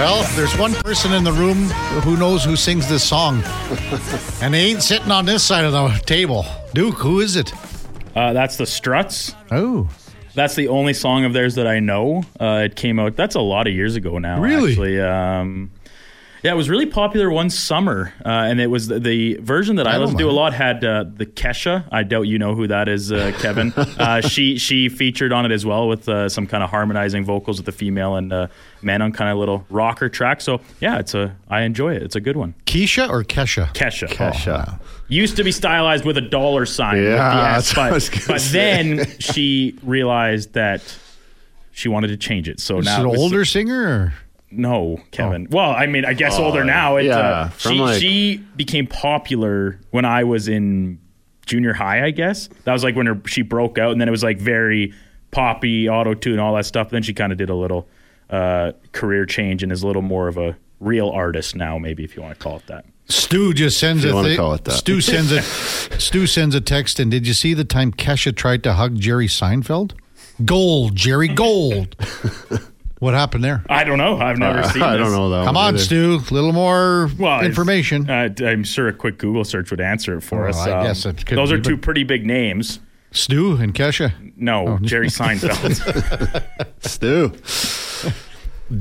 Well, there's one person in the room who knows who sings this song, and they ain't sitting on this side of the table. Duke, who is it? Uh, that's the Struts. Oh, That's the only song of theirs that I know. Uh, it came out. That's a lot of years ago now. Really? Actually, um, yeah, it was really popular one summer, uh, and it was the, the version that I, I don't listened to a lot had uh, the Kesha. I doubt you know who that is, uh, Kevin. uh, she she featured on it as well with uh, some kind of harmonizing vocals with the female and uh, man on kind of little rocker track. So yeah, it's a I enjoy it. It's a good one. Keisha or Kesha? Kesha. Kesha. Used to be stylized with a dollar sign. with the Yeah, S, that's what I but, but say. then she realized that she wanted to change it. So Is now it an it's- older singer? Or? No, Kevin. Well, I mean, I guess older now. It, yeah, uh, she like- she became popular when I was in junior high. I guess that was like when her she broke out, and then it was like very poppy, auto tune, all that stuff. Then she kind of did a little uh, career change and is a little more of a real artist now, maybe if you want to call it that. Stu just sends you a wanna thi- call it that. Stu sends a Stu sends a text. And did you see the time Kesha tried to hug Jerry Seinfeld? Gold, Jerry, gold. what happened there? I don't know. I've never seen. I this. don't know that. Come on, either. Stu. A little more Well, information. Uh, I'm sure a quick Google search would answer it for Well, us. I Um, guess it could those be, are two pretty big names. Stu and Kesha. No, Jerry Seinfeld. Stu.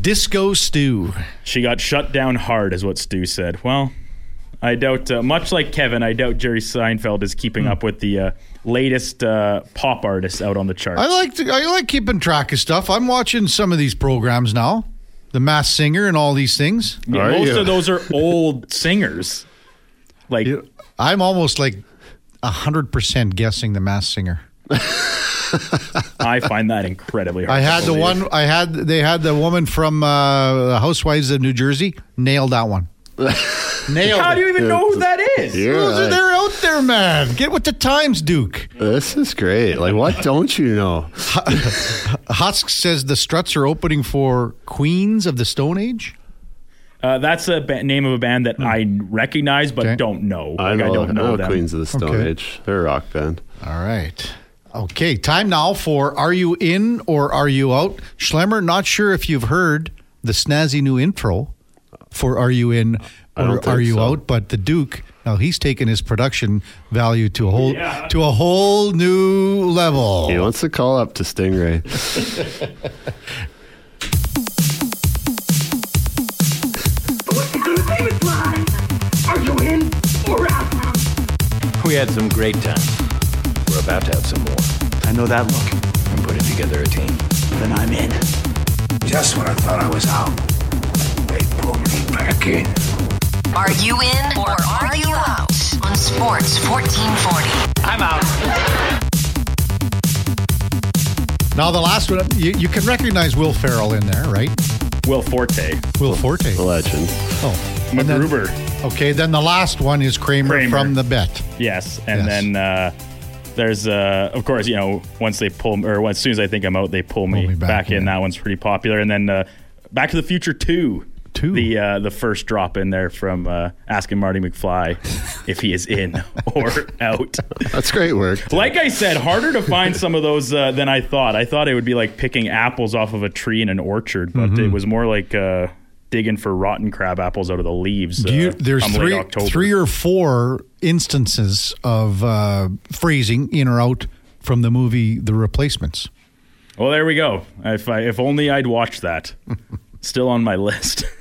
Disco Stu. she got shut down hard, is what Stu said. Well, I doubt, uh, much like Kevin, I doubt Jerry Seinfeld is keeping Hmm. up with the uh, latest uh, pop artists out on the charts. I like to, I like keeping track of stuff. I'm watching some of these programs now. The Masked Singer and all these things. Yeah, Are most you? of those are old singers. Like, I'm almost like hundred percent guessing the Masked Singer. I find that incredibly hard. I to had the one. I had they had the woman from uh, Housewives of New Jersey. Nailed that one. Nailed How it. do you even know who that is? You're Those are- They're out there, man. Get with the times, Duke. this is great. Like, what don't you know? Husk says the Struts are opening for Queens of the Stone Age. Uh, that's a ba- name of a band that I recognize but Hmm. Okay. don't know. I Like, know, I don't know, them. Queens of the Stone Okay. Age. They're a rock band. All right. Okay, time now for Are You In or Are You Out? Schlemmer, not sure if you've heard the snazzy new intro for Are You In or Are You so. Out, but the Duke, now he's taken his production value to a whole Yeah. to a whole new level. He wants to call up to Stingray. What's the good David Fly? Are you in or out? We had some great times. We're about to have some more. I know that look. I'm putting together a team. Then I'm in. Just when I thought I was out, they pulled me back in. Are you in or are you out on Sports 1440? I'm out. Now the last one, you, you can recognize Will Ferrell in there, right? Will Forte. Will Forte. The legend. Oh, and then- Okay, then the last one is Kramer, Kramer. from the bet. Yes, and Yes. then uh, there's uh, of course you know once they pull or as soon as I think I'm out, they pull me, me back back, in. in. That one's pretty popular, and then uh, Back to the Future Two. Two. The uh, the first drop in there from uh, asking Marty McFly if he is in or out. That's great work. Like I said, harder to find some of those uh, than I thought. I thought it would be like picking apples off of a tree in an orchard, but Mm-hmm. it was more like uh, digging for rotten crab apples out of the leaves. Do you, uh, there's come late three, October. three or four instances of uh, phrasing in or out from the movie The Replacements. Well, there we go. If I, if only I'd watched that. Still on my list.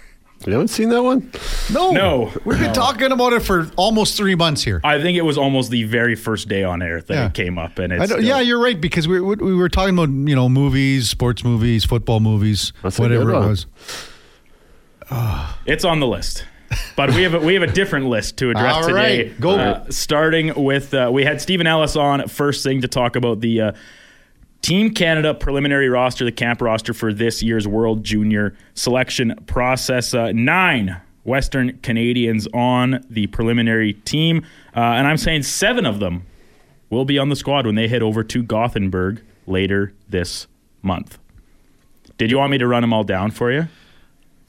You haven't seen that one? No, No. we've been talking about it for almost three months here. I think it was almost the very first day on air that Yeah. it came up, and it's don't- still- yeah, you're right because we, we we were talking about you know movies, sports movies, football movies, That's a whatever it one. was. it's on the list. But we have a, we have a different list to address All today. right, go. Uh, starting with uh, we had Stephen Ellis on first thing to talk about the uh, Team Canada preliminary roster, the camp roster for this year's World Junior selection process. Uh, nine Western Canadians on the preliminary team, uh, and I'm saying seven of them will be on the squad when they head over to Gothenburg later this month. Did you want me to run them all down for you?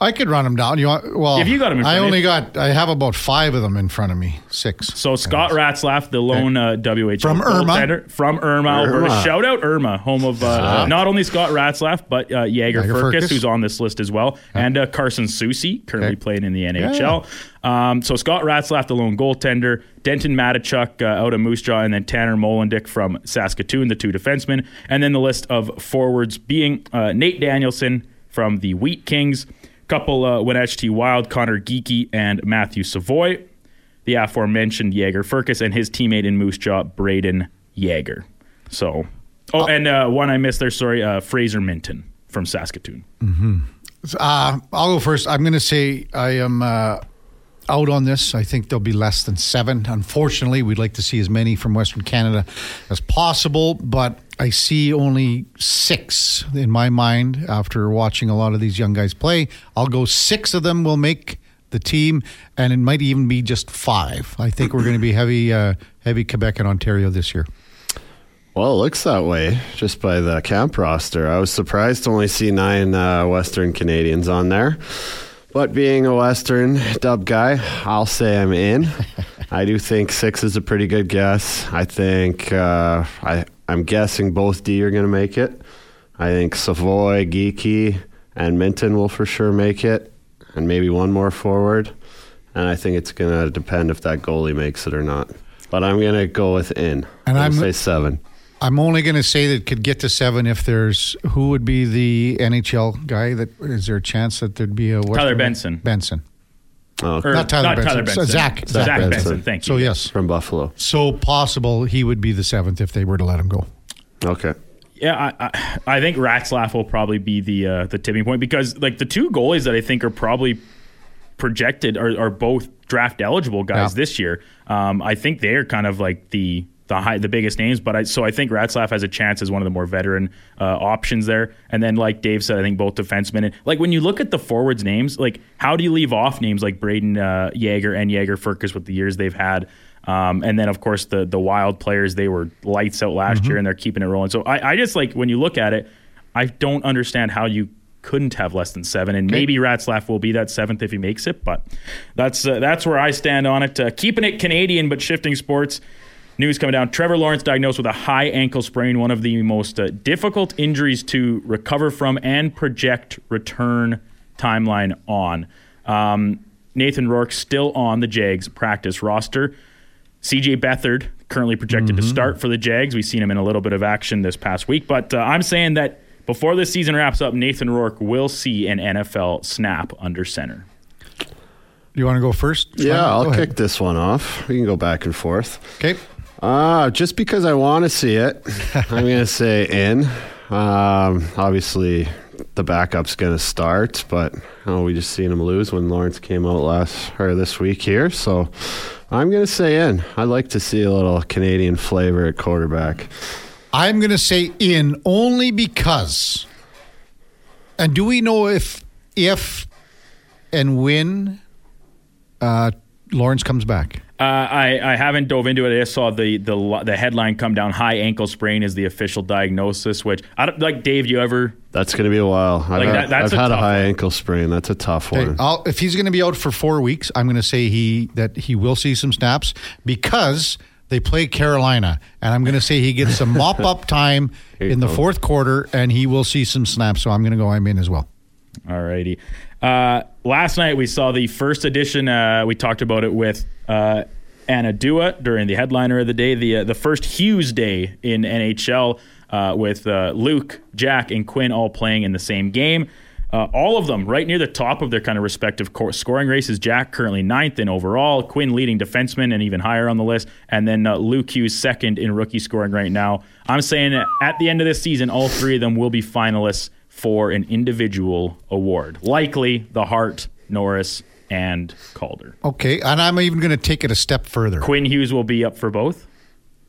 I could run them down. You want? Well, If you got 'em in I front of only you. got. I have about five of them in front of me. Six. So Scott Ratzlaff, the lone uh, WHL From Irma? goaltender from Irma, Alberta. Irma. Shout out Irma, home of uh, not only Scott Ratzlaff but uh, Jagger Jagger Firkus, Firkus. who's on this list as well, and uh, Carson Soucy, currently Okay. playing in the NHL. Um, so Scott Ratzlaff, the lone goaltender, Denton Mateychuk uh, out of Moose Jaw, and then Tanner Molendyk from Saskatoon, the two defensemen, and then the list of forwards being uh, Nate Danielson from the Wheat Kings, couple uh, Wenatchee Wild, Conor Geekie, and Matthew Savoy the aforementioned Jagger Firkus and his teammate in Moose Jaw, Brayden Yager. So, oh, and uh, one I missed there, sorry, uh, Fraser Minten from Saskatoon. Uh, I'll go first. I'm going to say I am uh, out on this. I think there'll be less than seven. Unfortunately, we'd like to see as many from Western Canada as possible, but I see only six in my mind after watching a lot of these young guys play. I'll go six of them will make the team, and it might even be just five. I think we're going to be heavy, uh, heavy Quebec and Ontario this year. Well, it looks that way just by the camp roster. I was surprised to only see nine uh, Western Canadians on there. But being a Western dub guy, I'll say I'm in. I do think six is a pretty good guess. I think uh, I, I'm guessing both D are going to make it. I think Savoy, Geekie, and Minten will for sure make it, and maybe one more forward. And I think it's going to depend if that goalie makes it or not. But I'm going to go with in. And I'm I'm- say seven. I'm only going to say that it could get to seven if there's who would be the NHL guy. That is there a chance that there'd be a Western- Tyler Benson. Benson. Oh, Or, Not Tyler Benson. So Zach- Zach, Zach Benson. Benson. Thank you. So yes, from Buffalo. so possible he would be the seventh if they were to let him go. Okay. Yeah, I, I, I think Ratzlaff will probably be the uh, the tipping point because like the two goalies that I think are probably projected are, are both draft eligible guys Yeah. this year. Um, I think they're kind of like the the high, the biggest names, but I, so I think Ratzlaff has a chance as one of the more veteran uh, options there. And then, like Dave said, I think both defensemen. And, like when you look at the forwards' names, like how do you leave off names like Brayden uh, Yager and Jagger Firkus with the years they've had? Um, and then, of course, the the wild players they were lights out last year, and they're keeping it rolling. So I, I just like when you look at it, I don't understand how you couldn't have less than seven, and maybe Ratzlaff will be that seventh if he makes it. But that's uh, that's where I stand on it. Uh, keeping it Canadian, but shifting sports. News coming down. Trevor Lawrence diagnosed with a high ankle sprain, one of the most uh, difficult injuries to recover from and project return timeline on. Um, Nathan Rourke still on the Jags practice roster. CJ Beathard currently projected to start for the Jags. We've seen him in a little bit of action this past week, but uh, I'm saying that before this season wraps up, Nathan Rourke will see an NFL snap under center. Do you want to go first? Yeah, I'll ahead. kick this one off. We can go back and forth. Okay. Uh, just because I want to see it, I'm going to say in. Um, obviously, the backup's going to start, but oh, we just seen him lose when Lawrence came out last or this week here. So I'm going to say in. I'd like to see a little Canadian flavor at quarterback. I'm going to say in only because. And do we know if if and when uh, Lawrence comes back? Uh, I, I haven't dove into it. I just saw the, the the headline come down. High ankle sprain is the official diagnosis. Which I don't like. Dave, you ever? That's going to be a while. I've, had, that- that's I've a had a high one. ankle sprain. That's a tough Okay, one. I'll, if he's going to be out for four weeks, I'm going to say he that he will see some snaps because they play Carolina, and I'm going to say he gets some mop up time in the fourth quarter, and he will see some snaps. So I'm going to go. I'm in as well. Alrighty. Uh, last night we saw the first edition. Uh, we talked about it with uh, Anna Dua during the headliner of the day. The uh, the first Hughes Day in NHL uh, with Luke, Jack, and Quinn all playing in the same game. All of them right near the top of their kind of respective co- scoring races. Jack currently ninth in overall, Quinn leading defenseman and even higher on the list, and then Luke Hughes second in rookie scoring right now. I'm saying at the end of this season, all three of them will be finalists for an individual award. Likely the Hart, Norris, and Calder. Okay, and I'm even going to take it a step further. Quinn Hughes will be up for both.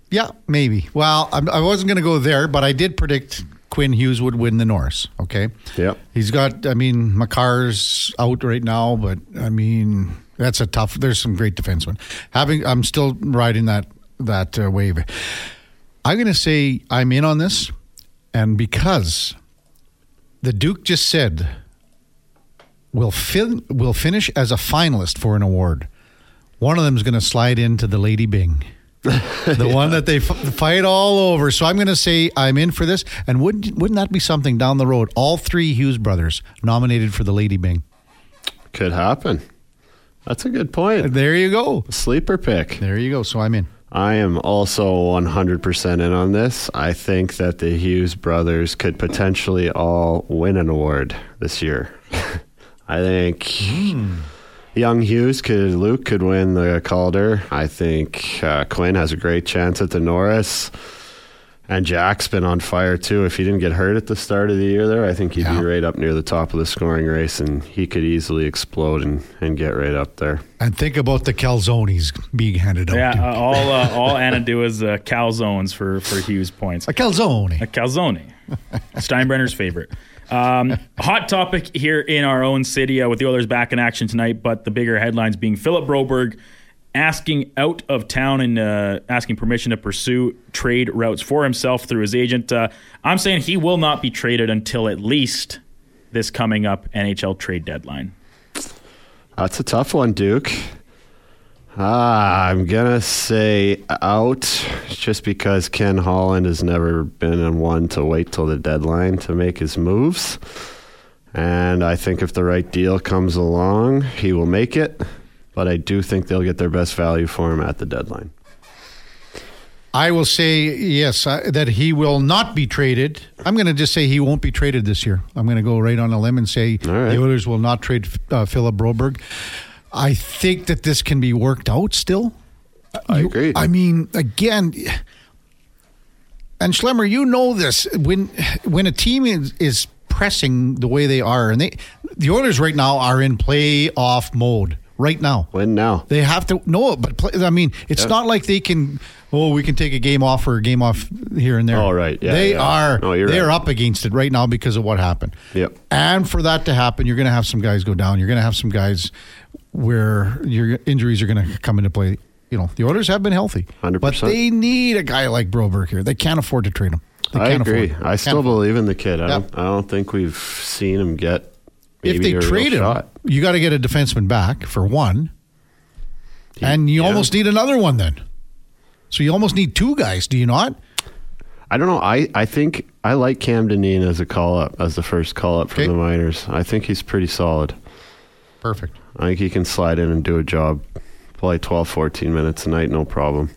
Yeah, maybe. Well, I'm, I wasn't going to go there, but I did predict Quinn Hughes would win the Norris. Okay. Yep. He's got. I mean, Makar's out right now, but I mean, that's a tough. There's some great defensemen. Having, I'm still riding that that uh, wave. I'm going to say I'm in on this, and because the Duke just said will fin- will finish as a finalist for an award. One of them is going to slide into the Lady Byng. the one that they f- fight all over. So I'm going to say I'm in for this. And wouldn't wouldn't that be something down the road? All three Hughes brothers nominated for the Lady Byng. Could happen. That's a good point. There you go. Sleeper pick. There you go. So I'm in. I am also 100% in on this. I think that the Hughes brothers could potentially all win an award this year. I think young Hughes could, Luke could win the Calder. I think uh, Quinn has a great chance at the Norris. And Jack's been on fire too. If he didn't get hurt at the start of the year there, I think he'd Yeah. be right up near the top of the scoring race and he could easily explode and, and get right up there. And think about the calzones being handed out. Yeah, uh, all uh, all Anna do is uh, calzones for for Hughes points. a calzone. A calzone, Steinbrenner's favorite. Um, hot topic here in our own city uh, with the Oilers back in action tonight, but the bigger headlines being Philip Broberg asking out of town and uh, asking permission to pursue trade routes for himself through his agent. Uh, I'm saying he will not be traded until at least this coming up NHL trade deadline. That's a tough one, Duke. Ah, I'm gonna say out just because Ken Holland has never been one to wait till the deadline to make his moves. And I think if the right deal comes along, he will make it. But I do think they'll get their best value for him at the deadline. I will say yes uh, that he will not be traded. I'm going to just say he won't be traded this year. I'm going to go right on a limb and say right. the Oilers will not trade uh, Philip Broberg. I think that this can be worked out still. I You- agree. I mean, again, and Schlemmer, you know this when when a team is, is pressing the way they are, and they the Oilers right now are in playoff mode right now. Win now. They have to know it, but play, I mean, it's Yeah. not like they can. Oh, we can take a game off or a game off here and there. Oh, right. Yeah, they yeah. are. No, you're they're up against it right now because of what happened. Yep. And for that to happen, you're going to have some guys go down. You're going to have some guys where your injuries are going to come into play. You know, the orders have been healthy, 100%. but they need a guy like Broberg here. They can't afford to trade him. They I can't agree. I still afford believe in the kid. I, Yeah. don't, I don't think we've seen him get. It. If they a real trade him, shot. you got to get a defenseman back for one, and you yeah. almost need another one then. So you almost need two guys, do you not? I don't know. I, I think I like Cam Dineen as a call up, as the first call up for Okay. the minors. I think he's pretty solid. Perfect. I think he can slide in and do a job, play 12, 14 minutes a night, no problem.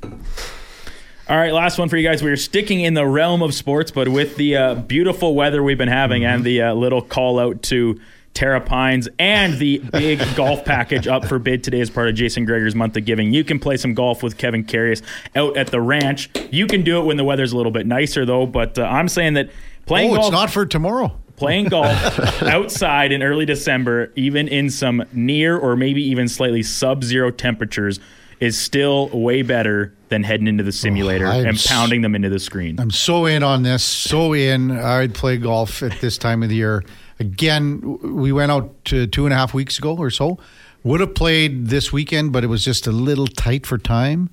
All right, last one for you guys. We are sticking in the realm of sports, but with the uh, beautiful weather we've been having and the uh, little call out to Terra Pines and the big golf package up for bid today as part of Jason Gregor's month of giving. You can play some golf with Kevin Karius out at the ranch. You can do it when the weather's a little bit nicer, though. But uh, I'm saying that playing oh, golf it's not for tomorrow. playing golf outside in early December, even in some near or maybe even slightly sub zero temperatures, is still way better than heading into the simulator I'm and pounding them into the screen. I'm so in on this. So in. I'd play golf at this time of the year. Again, we went out to two and a half weeks ago or so. Would have played this weekend, but it was just a little tight for time.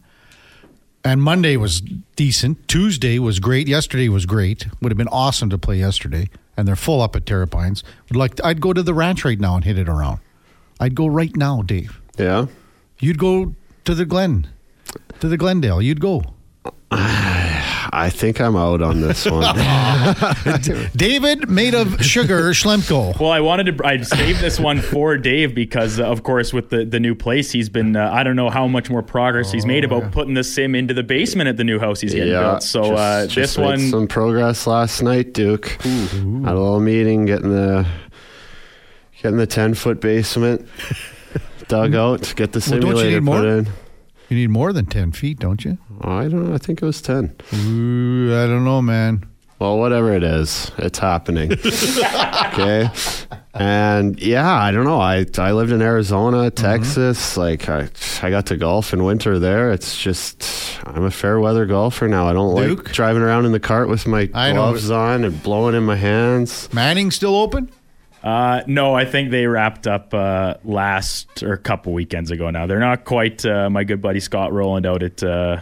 And Monday was decent. Tuesday was great. Yesterday was great. Would have been awesome to play yesterday. And they're full up at Terra Pines. Would like I'd go to the ranch right now and hit it around. I'd go right now, Dave. Yeah. You'd go to the Glen, to the Glendale. You'd go. I think I'm out on this one. David, made of sugar, Schlemko. Well, I wanted to. I saved this one for Dave because, uh, of course, with the, the new place, he's been. Uh, I don't know how much more progress he's made about putting the sim into the basement at the new house he's getting yeah. built. So just- uh, just this made one, Some progress last night, Duke. Had a little meeting, getting the getting the 10 foot basement dug out, get the Well, don't you simulator need more? put in. You need more than 10 feet, don't you? I don't know. I think it was 10. Ooh, I don't know, man. Well, whatever it is, it's happening. okay. And yeah, I don't know. I I lived in Arizona, Mm-hmm. Texas. Like I I got to golf in winter there. It's just I'm a fair weather golfer now. I don't Duke? like driving around in the cart with my I know. gloves on and blowing in my hands. Manning still open? Uh, no, I think they wrapped up uh, last or a couple weekends ago. Now they're not quite uh, my good buddy Scott Rowland out at uh,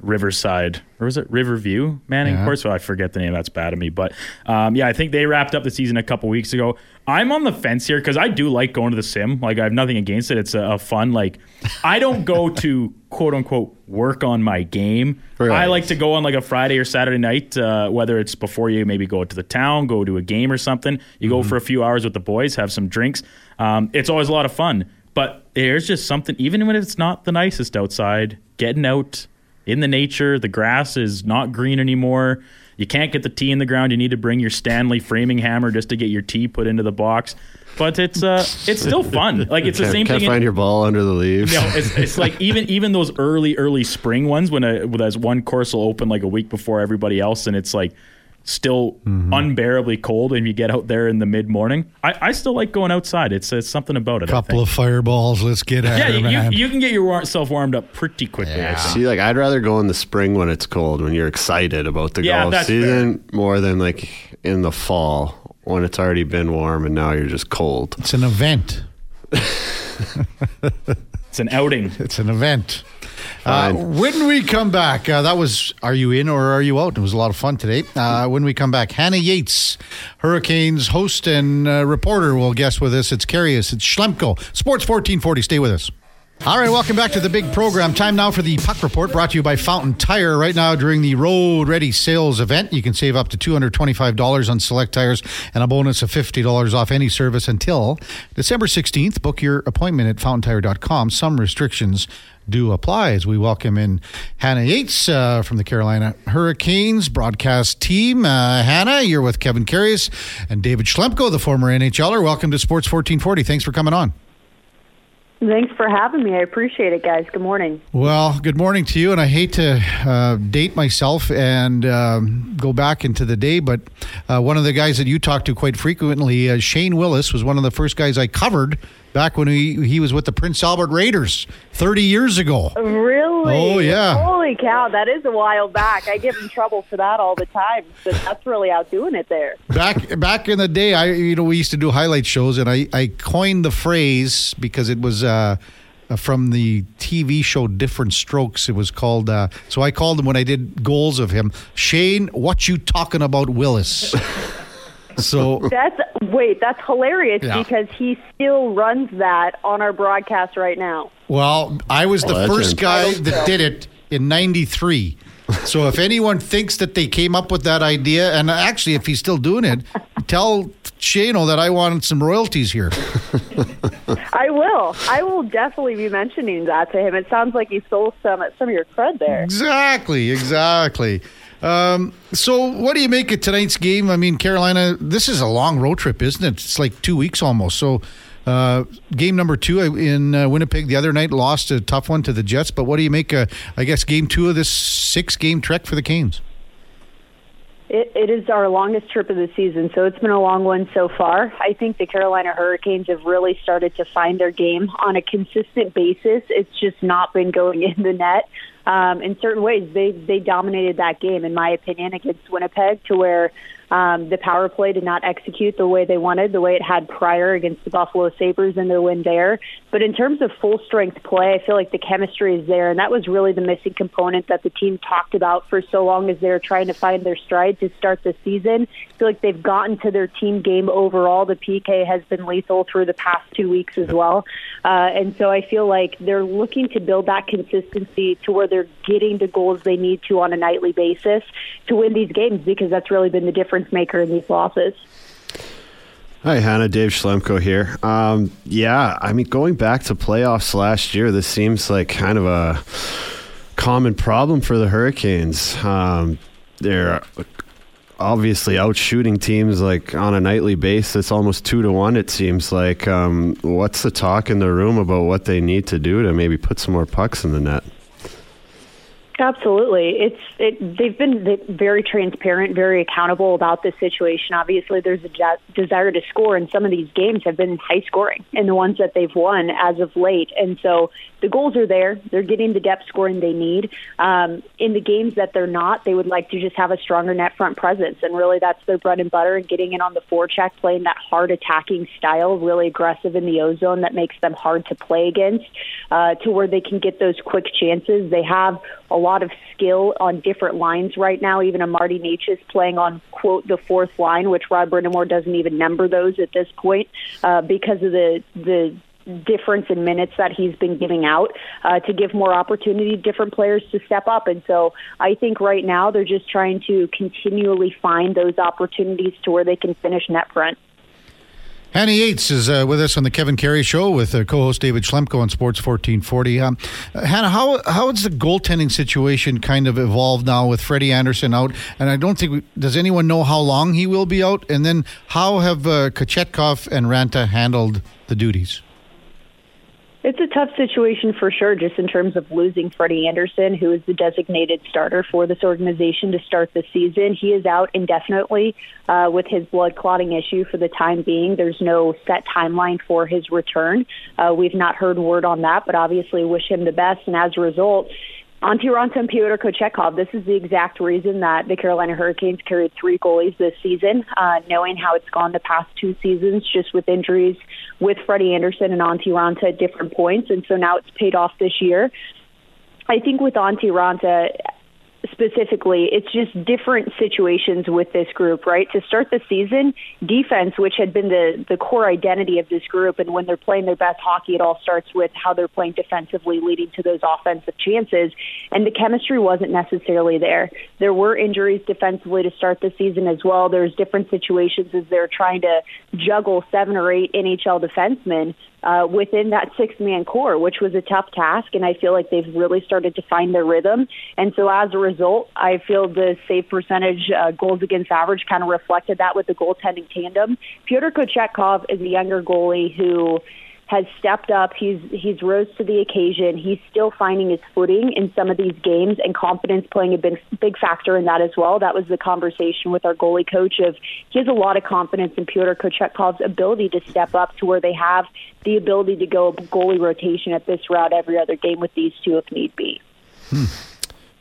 Riverside, or was it Riverview Manning Yeah. Court? So I forget the name. That's bad of me. But um, yeah, I think they wrapped up the season a couple weeks ago. I'm on the fence here because I do like going to the sim. Like I have nothing against it. It's a, a fun. Like I don't go to quote unquote work on my game. I like to go on like a Friday or Saturday night, uh, whether it's before you maybe go to the town, go to a game or something. You go for a few hours with the boys, have some drinks. Um, it's always a lot of fun. But there's just something, even when it's not the nicest outside, getting out in the nature, the grass is not green anymore. You can't get the tee in the ground. You need to bring your Stanley framing hammer just to get your tee put into the box. But it's uh, it's still fun. Like it's the Can't, same can't thing. in- find your ball under the leaves. no, it's, it's like even even those early early spring ones when a there's one course will open like a week before everybody else, and it's like still Mm-hmm. unbearably cold, and you get out there in the mid morning. I, I still like going outside. It's, it's something about it. A Couple of fireballs. Let's get at yeah, you, you, you can get yourself warmed up pretty quickly. I think. See, like I'd rather go in the spring when it's cold, when you're excited about the Yeah, golf that's season, more than like in the fall when it's already been warm and now you're just cold. it's an event. It's an outing. It's an event. Uh, when we come back, uh, that was Are You In or Are You Out? It was a lot of fun today. Uh, when we come back, Hannah Yates, Hurricanes host and uh, reporter, will guest with us. It's Karius, it's Schlemko. Sports 1440. Stay with us. All right, welcome back to the big program. Time now for the Puck Report brought to you by Fountain Tire. Right now, during the Road Ready sales event, you can save up to $225 on select tires and a bonus of $50 off any service until December 16th. Book your appointment at fountaintire.com. Some restrictions do apply as we welcome in Hannah Yates uh, from the Carolina Hurricanes broadcast team. Uh, Hannah, you're with Kevin Karius and David Schlemko, the former NHLer. Welcome to Sports 1440. Thanks for coming on. Thanks for having me. I appreciate it, guys. Good morning. Well, good morning to you. And I hate to uh, date myself and um, go back into the day, but uh, one of the guys that you talk to quite frequently, uh, Shane Willis, was one of the first guys I covered back when he, he was with the Prince Albert Raiders 30 years ago. Really? Oh, yeah. Holy cow, that is a while back. I get in trouble for that all the time, but that's really outdoing it there. Back back in the day, I you know we used to do highlight shows, and I, I coined the phrase because it was uh, from the TV show Diff'rent Strokes. It was called. Uh, so I called him when I did goals of him. Shane, what you talking about, Willis? so That's wait, that's hilarious Yeah. because he still runs that on our broadcast right now. Well, I was the Legend. first guy that did it in 93. So if anyone thinks that they came up with that idea, and actually, if he's still doing it, tell Shano that I wanted some royalties here. I will. I will definitely be mentioning that to him. It sounds like he stole some some of your cred there. Exactly, exactly. Um, so, what do you make of tonight's game? I mean, Carolina, this is a long road trip, isn't it? It's like two weeks almost. So, uh, game number two in uh, Winnipeg the other night lost a tough one to the Jets. But what do you make? Uh, I guess game two of this six-game trek for the Canes. It, it is our longest trip of the season, so it's been a long one so far. I think the Carolina Hurricanes have really started to find their game on a consistent basis. It's just not been going in the net. Um, in certain ways, they they dominated that game, in my opinion, against Winnipeg, to where um, the power play did not execute the way they wanted, the way it had prior against the Buffalo Sabres in their win there. But in terms of full strength play, I feel like the chemistry is there, and that was really the missing component that the team talked about for so long as they were trying to find their stride to start the season. I feel like they've gotten to their team game overall. The PK has been lethal through the past two weeks as well. Uh, and so I feel like they're looking to build that consistency to where they're getting the goals they need to on a nightly basis to win these games because that's really been the difference maker in these losses. Hi, Hannah. Dave Schlemko here. Um, yeah, I mean, going back to playoffs last year, this seems like kind of a common problem for the Hurricanes. Um, they're obviously out shooting teams like on a nightly basis, almost two to one. It seems like. Um, what's the talk in the room about what they need to do to maybe put some more pucks in the net? Absolutely, it's it. They've been very transparent, very accountable about this situation. Obviously, there's a de- desire to score, and some of these games have been high scoring, and the ones that they've won as of late. And so the goals are there; they're getting the depth scoring they need. Um, in the games that they're not, they would like to just have a stronger net front presence, and really that's their bread and butter. And getting in on the forecheck, playing that hard attacking style, really aggressive in the ozone that makes them hard to play against, uh, to where they can get those quick chances. They have a lot lot of skill on different lines right now. Even a Martin Necas playing on quote the fourth line, which Rod Brind'Amour doesn't even number those at this point uh, because of the the difference in minutes that he's been giving out uh, to give more opportunity to different players to step up. And so I think right now they're just trying to continually find those opportunities to where they can finish net front. Hannah Yates is uh, with us on the Kevin Karius Show with uh, co-host David Schlemko on Sports 1440. Um, Hannah, how how has the goaltending situation kind of evolved now with Freddie Andersen out? And I don't think we, does anyone know how long he will be out. And then how have uh, Kochetkov and Raanta handled the duties? It's a tough situation for sure, just in terms of losing Freddie Andersen, who is the designated starter for this organization to start the season. He is out indefinitely uh, with his blood clotting issue for the time being. There's no set timeline for his return. Uh, we've not heard word on that, but obviously wish him the best. And as a result, Antti Pyotr Kochetkov, this is the exact reason that the Carolina Hurricanes carried three goalies this season, uh, knowing how it's gone the past two seasons, just with injuries with Freddie Andersen and Antti Raanta at different points. And so now it's paid off this year. I think with Antti Raanta, specifically, it's just different situations with this group, right? To start the season, defense, which had been the the core identity of this group, and when they're playing their best hockey, it all starts with how they're playing defensively, leading to those offensive chances. And the chemistry wasn't necessarily there. There were injuries defensively to start the season as well. There's different situations as they're trying to juggle seven or eight NHL defensemen uh, within that six man core, which was a tough task. And I feel like they've really started to find their rhythm. And so as a result, I feel the save percentage, uh, goals against average kind of reflected that with the goaltending tandem. Pyotr Kochetkov is a younger goalie who has stepped up. He's he's rose to the occasion. He's still finding his footing in some of these games, and confidence playing a big big factor in that as well. That was the conversation with our goalie coach of he has a lot of confidence in Pyotr Kochetkov's ability to step up to where they have the ability to go goalie rotation at this route every other game with these two if need be. Hmm.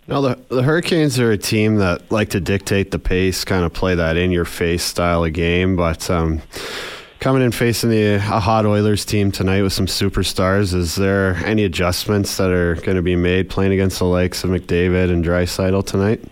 Now the the Hurricanes are a team that like to dictate the pace, kind of play that in your face style of game, but. Um, coming in facing the a hot Oilers team tonight with some superstars. Is there any adjustments that are going to be made playing against the likes of McDavid and Draisaitl tonight?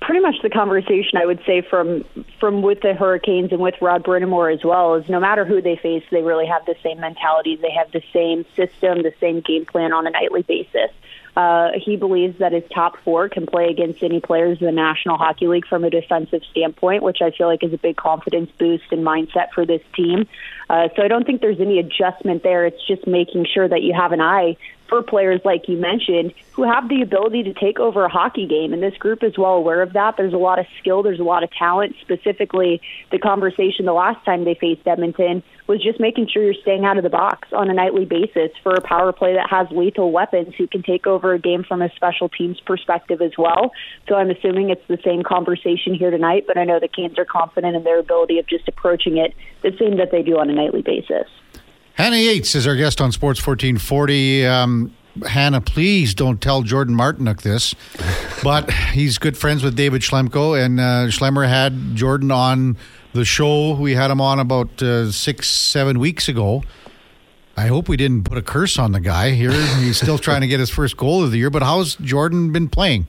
Pretty much the conversation I would say from from with the Hurricanes and with Rod Brind'Amour as well is no matter who they face, they really have the same mentality. They have the same system, the same game plan on a nightly basis. Uh, he believes that his top four can play against any players in the National Hockey League from a defensive standpoint, which I feel like is a big confidence boost and mindset for this team. Uh, so I don't think there's any adjustment there. It's just making sure that you have an eye for players like you mentioned who have the ability to take over a hockey game and this group is well aware of that. There's a lot of skill there's a lot of talent. Specifically the conversation the last time they faced Edmonton was just making sure you're staying out of the box on a nightly basis for a power play that has lethal weapons who can take over a game from a special teams perspective as well. So I'm assuming it's the same conversation here tonight but I know the Canes are confident in their ability of just approaching it the same that they do on a nightly basis Hannah Yates is our guest on Sports 1440. Um, Hannah, please don't tell Jordan Martinook this, but he's good friends with David Schlemko, and uh, Schlemmer had Jordan on the show. We had him on about uh, six, seven weeks ago. I hope we didn't put a curse on the guy here. He's still trying to get his first goal of the year, but how's Jordan been playing?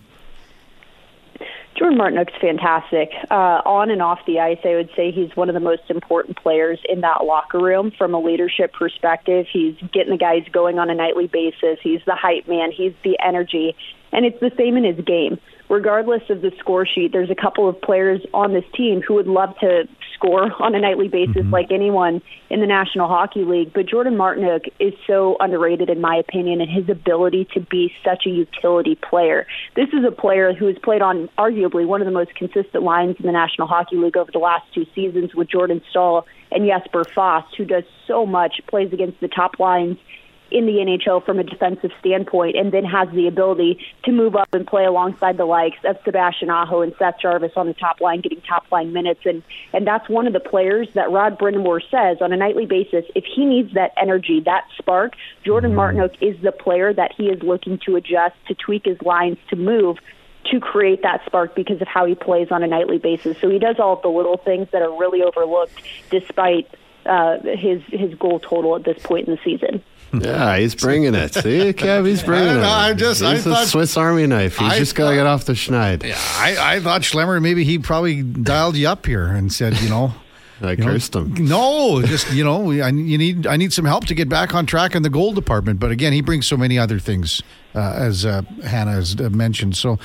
Jordan Martinook's fantastic. Uh, on and off the ice, I would say he's one of the most important players in that locker room from a leadership perspective. He's getting the guys going on a nightly basis. He's the hype man. He's the energy. And it's the same in his game regardless of the score sheet, there's a couple of players on this team who would love to score on a nightly basis mm-hmm. like anyone in the National Hockey League. But Jordan Martinook is so underrated, in my opinion, and his ability to be such a utility player. This is a player who has played on arguably one of the most consistent lines in the National Hockey League over the last two seasons with Jordan Staal and Jesper Fast, who does so much, plays against the top lines in the NHL from a defensive standpoint, and then has the ability to move up and play alongside the likes of Sebastian Aho and Seth Jarvis on the top line, getting top line minutes. And, and that's one of the players that Rod Brind'Amour says on a nightly basis, if he needs that energy, that spark, Jordan mm-hmm. Martinook is the player that he is looking to adjust, to tweak his lines, to move to create that spark because of how he plays on a nightly basis. So he does all of the little things that are really overlooked despite uh, his his goal total at this point in the season. Yeah, he's bringing it. See, Kev, he's bringing I don't it. know, I just- I he's a Swiss Army knife. He's I just got to get off the schneid. I, I thought Schlemmer maybe he probably dialed you up here and said, you know. I you know, cursed him. No, just you know, I, you need I need some help to get back on track in the goal department. But again, he brings so many other things, uh, as uh, Hannah has uh, mentioned. So,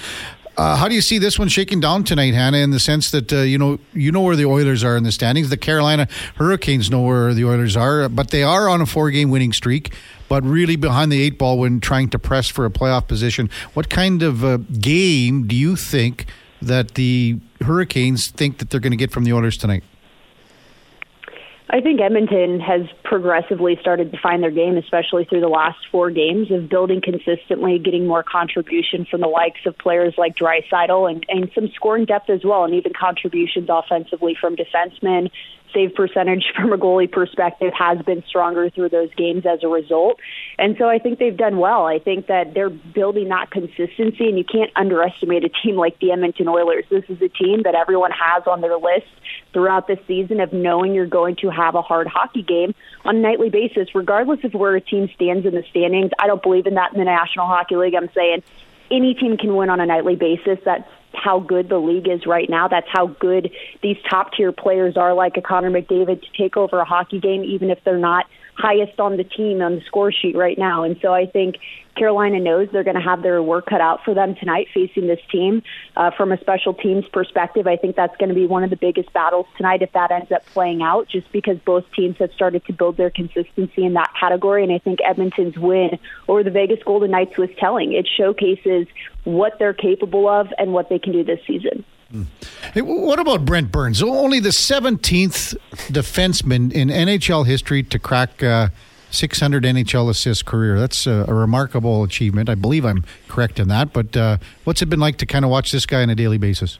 uh, how do you see this one shaking down tonight, Hannah? In the sense that uh, you know you know where the Oilers are in the standings. The Carolina Hurricanes know where the Oilers are, but they are on a four-game winning streak. But really behind the eight ball when trying to press for a playoff position. What kind of uh, game do you think that the Hurricanes think that they're going to get from the Oilers tonight? I think Edmonton has progressively started to find their game, especially through the last four games of building consistently, getting more contribution from the likes of players like Draisaitl and, and some scoring depth as well, and even contributions offensively from defensemen. Save percentage from a goalie perspective has been stronger through those games as a result. And so I think they've done well. I think that they're building that consistency, and you can't underestimate a team like the Edmonton Oilers. This is a team that everyone has on their list throughout the season of knowing you're going to have a hard hockey game on a nightly basis, regardless of where a team stands in the standings. I don't believe in that in the National Hockey League. I'm saying any team can win on a nightly basis. That's how good the league is right now. That's how good these top tier players are, like a Connor McDavid, to take over a hockey game, even if they're not highest on the team on the score sheet right now. And so I think Carolina knows they're going to have their work cut out for them tonight facing this team. Uh, from a special teams perspective, I think that's going to be one of the biggest battles tonight if that ends up playing out, just because both teams have started to build their consistency in that category. And I think Edmonton's win over the Vegas Golden Knights was telling. It showcases what they're capable of and what they can do this season. Hey, what about Brent Burns? Only the 17th defenseman in NHL history to crack uh, 600 NHL assist career. That's a, a, remarkable achievement. I believe I'm correct in that. But uh, what's it been like to kind of watch this guy on a daily basis?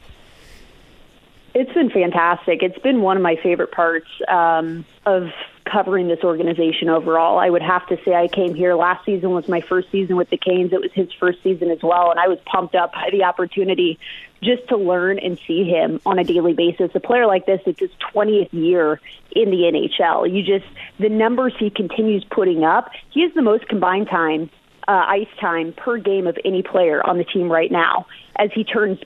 It's been fantastic. It's been one of my favorite parts um, of covering this organization overall. I would have to say I came here last season was my first season with the Canes. It was his first season as well, and I was pumped up by the opportunity just to learn and see him on a daily basis. A player like this, it's his 20th year in the NHL. You just the numbers he continues putting up. He has the most combined time, uh, ice time per game of any player on the team right now, as he turns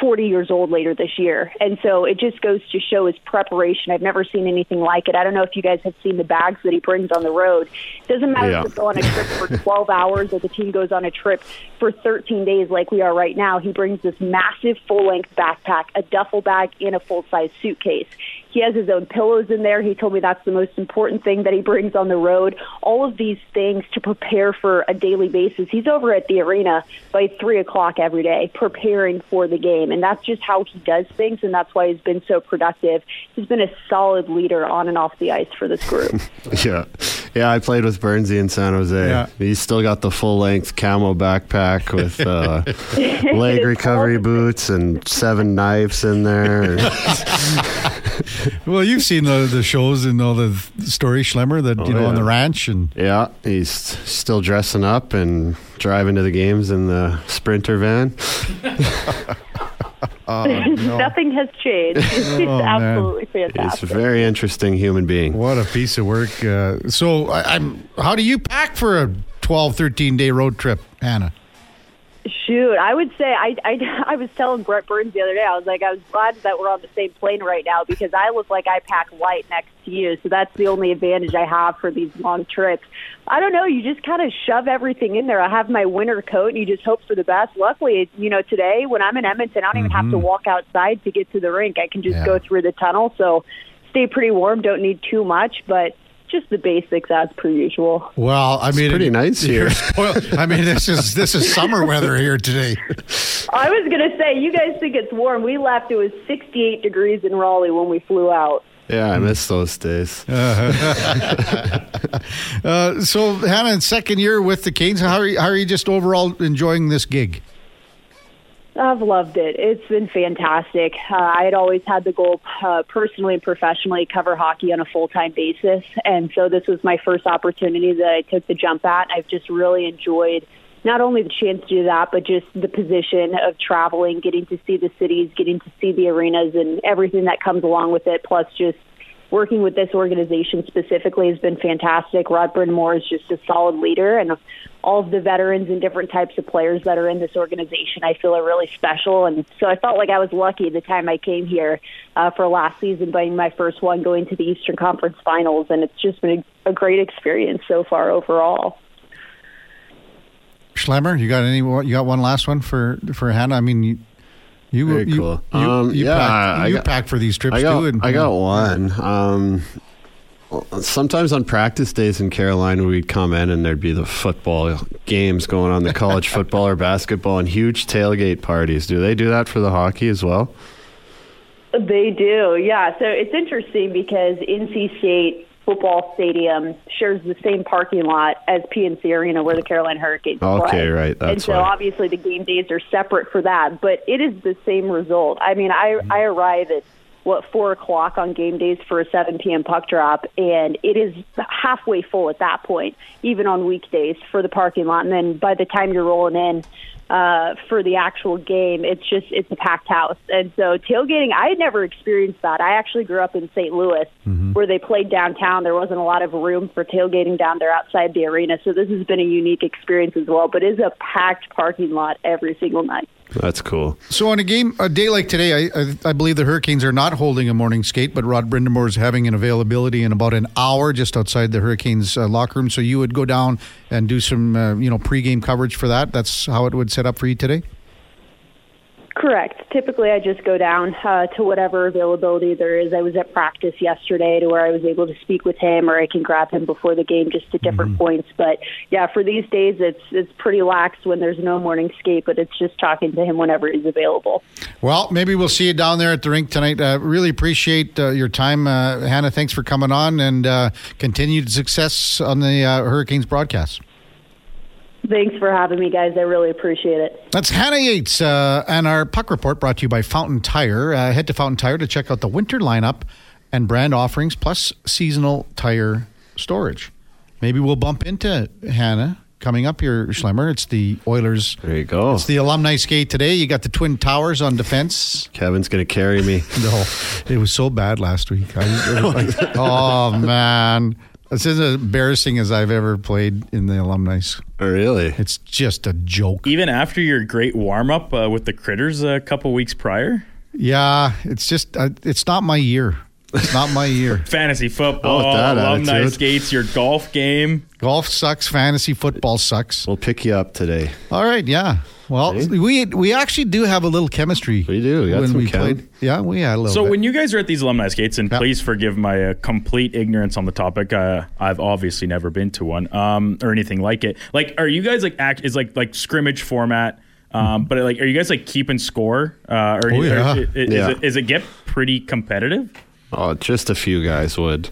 40 years old later this year. And so it just goes to show his preparation. I've never seen anything like it. I don't know if you guys have seen the bags that he brings on the road. It doesn't matter Yeah. if we go on a trip for 12 hours or the team goes on a trip for 13 days like we are right now. He brings this massive full length backpack, a duffel bag, and a full size suitcase. He has his own pillows in there. He told me that's the most important thing that he brings on the road. All of these things to prepare for a daily basis. He's over at the arena by three o'clock every day, preparing for the game, and that's just how he does things, and that's why he's been so productive. He's been a solid leader on and off the ice for this group. Yeah. Yeah, I played with Burnsy in San Jose. Yeah. He's still got the full length camo backpack with uh, leg recovery boots and seven knives in there. Well, you've seen the, the shows and all the story Schlemmer, that, you know, on the ranch. and yeah, he's still dressing up and driving to the games in the Sprinter van. Nothing has changed. He's Oh, man. absolutely He's a very interesting human being. What a piece of work. Uh, so, I, I'm. how do you pack for a 12, 13 day road trip, Hannah? Shoot, I would say I, I I was telling Brent Burns the other day. I was like, I was glad that we're on the same plane right now because I look like I pack light next to you. So that's the only advantage I have for these long trips. I don't know. You just kind of shove everything in there. I have my winter coat, and you just hope for the best. Luckily, you know, today when I'm in Edmonton, I don't even have to mm-hmm. walk outside to get to the rink. I can just Yeah. go through the tunnel. So stay pretty warm. Don't need too much, but just the basics as per usual. Well, I mean, it's pretty nice here. spoiled. I mean, this is this is summer weather here today. I was gonna say, you guys think it's warm. We left; it was 68 degrees in Raleigh when we flew out. Yeah, I miss those days. Uh, so, Hannah, in second year with the Canes, how are you, how are you just overall enjoying this gig? I've loved it. It's been fantastic. Uh, I had always had the goal, uh, personally and professionally, cover hockey on a full time basis, and so this was my first opportunity that I took the jump at. I've just really enjoyed not only the chance to do that, but just the position of traveling, getting to see the cities, getting to see the arenas, and everything that comes along with it. Plus, just working with this organization specifically has been fantastic. Rod Brind'Amour is just a solid leader, and all of the veterans and different types of players that are in this organization, I feel are really special. And so I felt like I was lucky the time I came here uh, for last season, being my first one going to the Eastern Conference Finals, and it's just been a, a great experience so far overall. Schlemmer, you got any? You got one last one for for Hannah? I mean, you you Very you, cool. you, Um, you yeah, packed, I you got- packed for these trips I got, too. And, I got one. Um, sometimes on practice days in Carolina, we'd come in and there'd be the football games going on, the college football or basketball, and huge tailgate parties. Do they do that for the hockey as well? They do, yeah. So it's interesting because NC State football stadium shares the same parking lot as PNC Arena where the Carolina Hurricanes Okay, play. right, and so why. obviously the game days are separate for that, but it is the same result. I mean, I Mm-hmm. I arrive at what four o'clock on game days for a 7 p.m. puck drop, and it is halfway full at that point, even on weekdays for the parking lot. And then by the time you're rolling in uh, for the actual game, it's just it's a packed house. And so tailgating, I had never experienced that. I actually grew up in St. Louis, where they played downtown. There wasn't a lot of room for tailgating down there outside the arena, so this has been a unique experience as well. But it is a packed parking lot every single night. That's cool. So on a game, a day like today, I, I, I believe the Hurricanes are not holding a morning skate, but Rod Brind'Amour is having an availability in about an hour just outside the Hurricanes uh, locker room. So you would go down and do some, uh, you know, pregame coverage for that. That's how it would set up for you today. Correct. Typically, I just go down uh, to whatever availability there is. I was at practice yesterday to where I was able to speak with him, or I can grab him before the game just at different points. But yeah, for these days, it's it's pretty lax when there's no morning skate, but it's just talking to him whenever he's available. Well, maybe we'll see you down there at the rink tonight. Uh, really appreciate uh, your time, uh, Hanna. Thanks for coming on and uh, continued success on the uh, Hurricanes broadcast. Thanks for having me, guys. I really appreciate it. That's Hanna Yates uh, and our puck report brought to you by Fountain Tire. Uh, head to Fountain Tire to check out the winter lineup and brand offerings plus seasonal tire storage. Maybe we'll bump into Hanna coming up here, Schlemmer. It's the Oilers. There you go. It's the alumni skate today. You got the Twin Towers on defense. Kevin's going to carry me. No, it was so bad last week. I, I- oh man, it's as embarrassing as I've ever played in the alumni. Really? It's just a joke. Even after your great warm up uh, with the critters a couple weeks prior, Yeah, it's just uh, it's not my year. It's not my year. fantasy football, Oh, with that alumni attitude. skates, your golf game. Golf sucks. Fantasy football sucks. We'll pick you up today. All right, yeah. Well, Hey. we we actually do have a little chemistry. We do. We got when we chem. played. Yeah, we had a little. So bit. when you guys are at these alumni skates, and Yeah. please forgive my uh, complete ignorance on the topic, uh, I've obviously never been to one um, or anything like it. Like, are you guys like act is like like scrimmage format? Um, but like, are you guys like keeping score? Uh, or. Oh, yeah. or is, is Yeah. it, is it get pretty competitive? Oh, just a few guys would.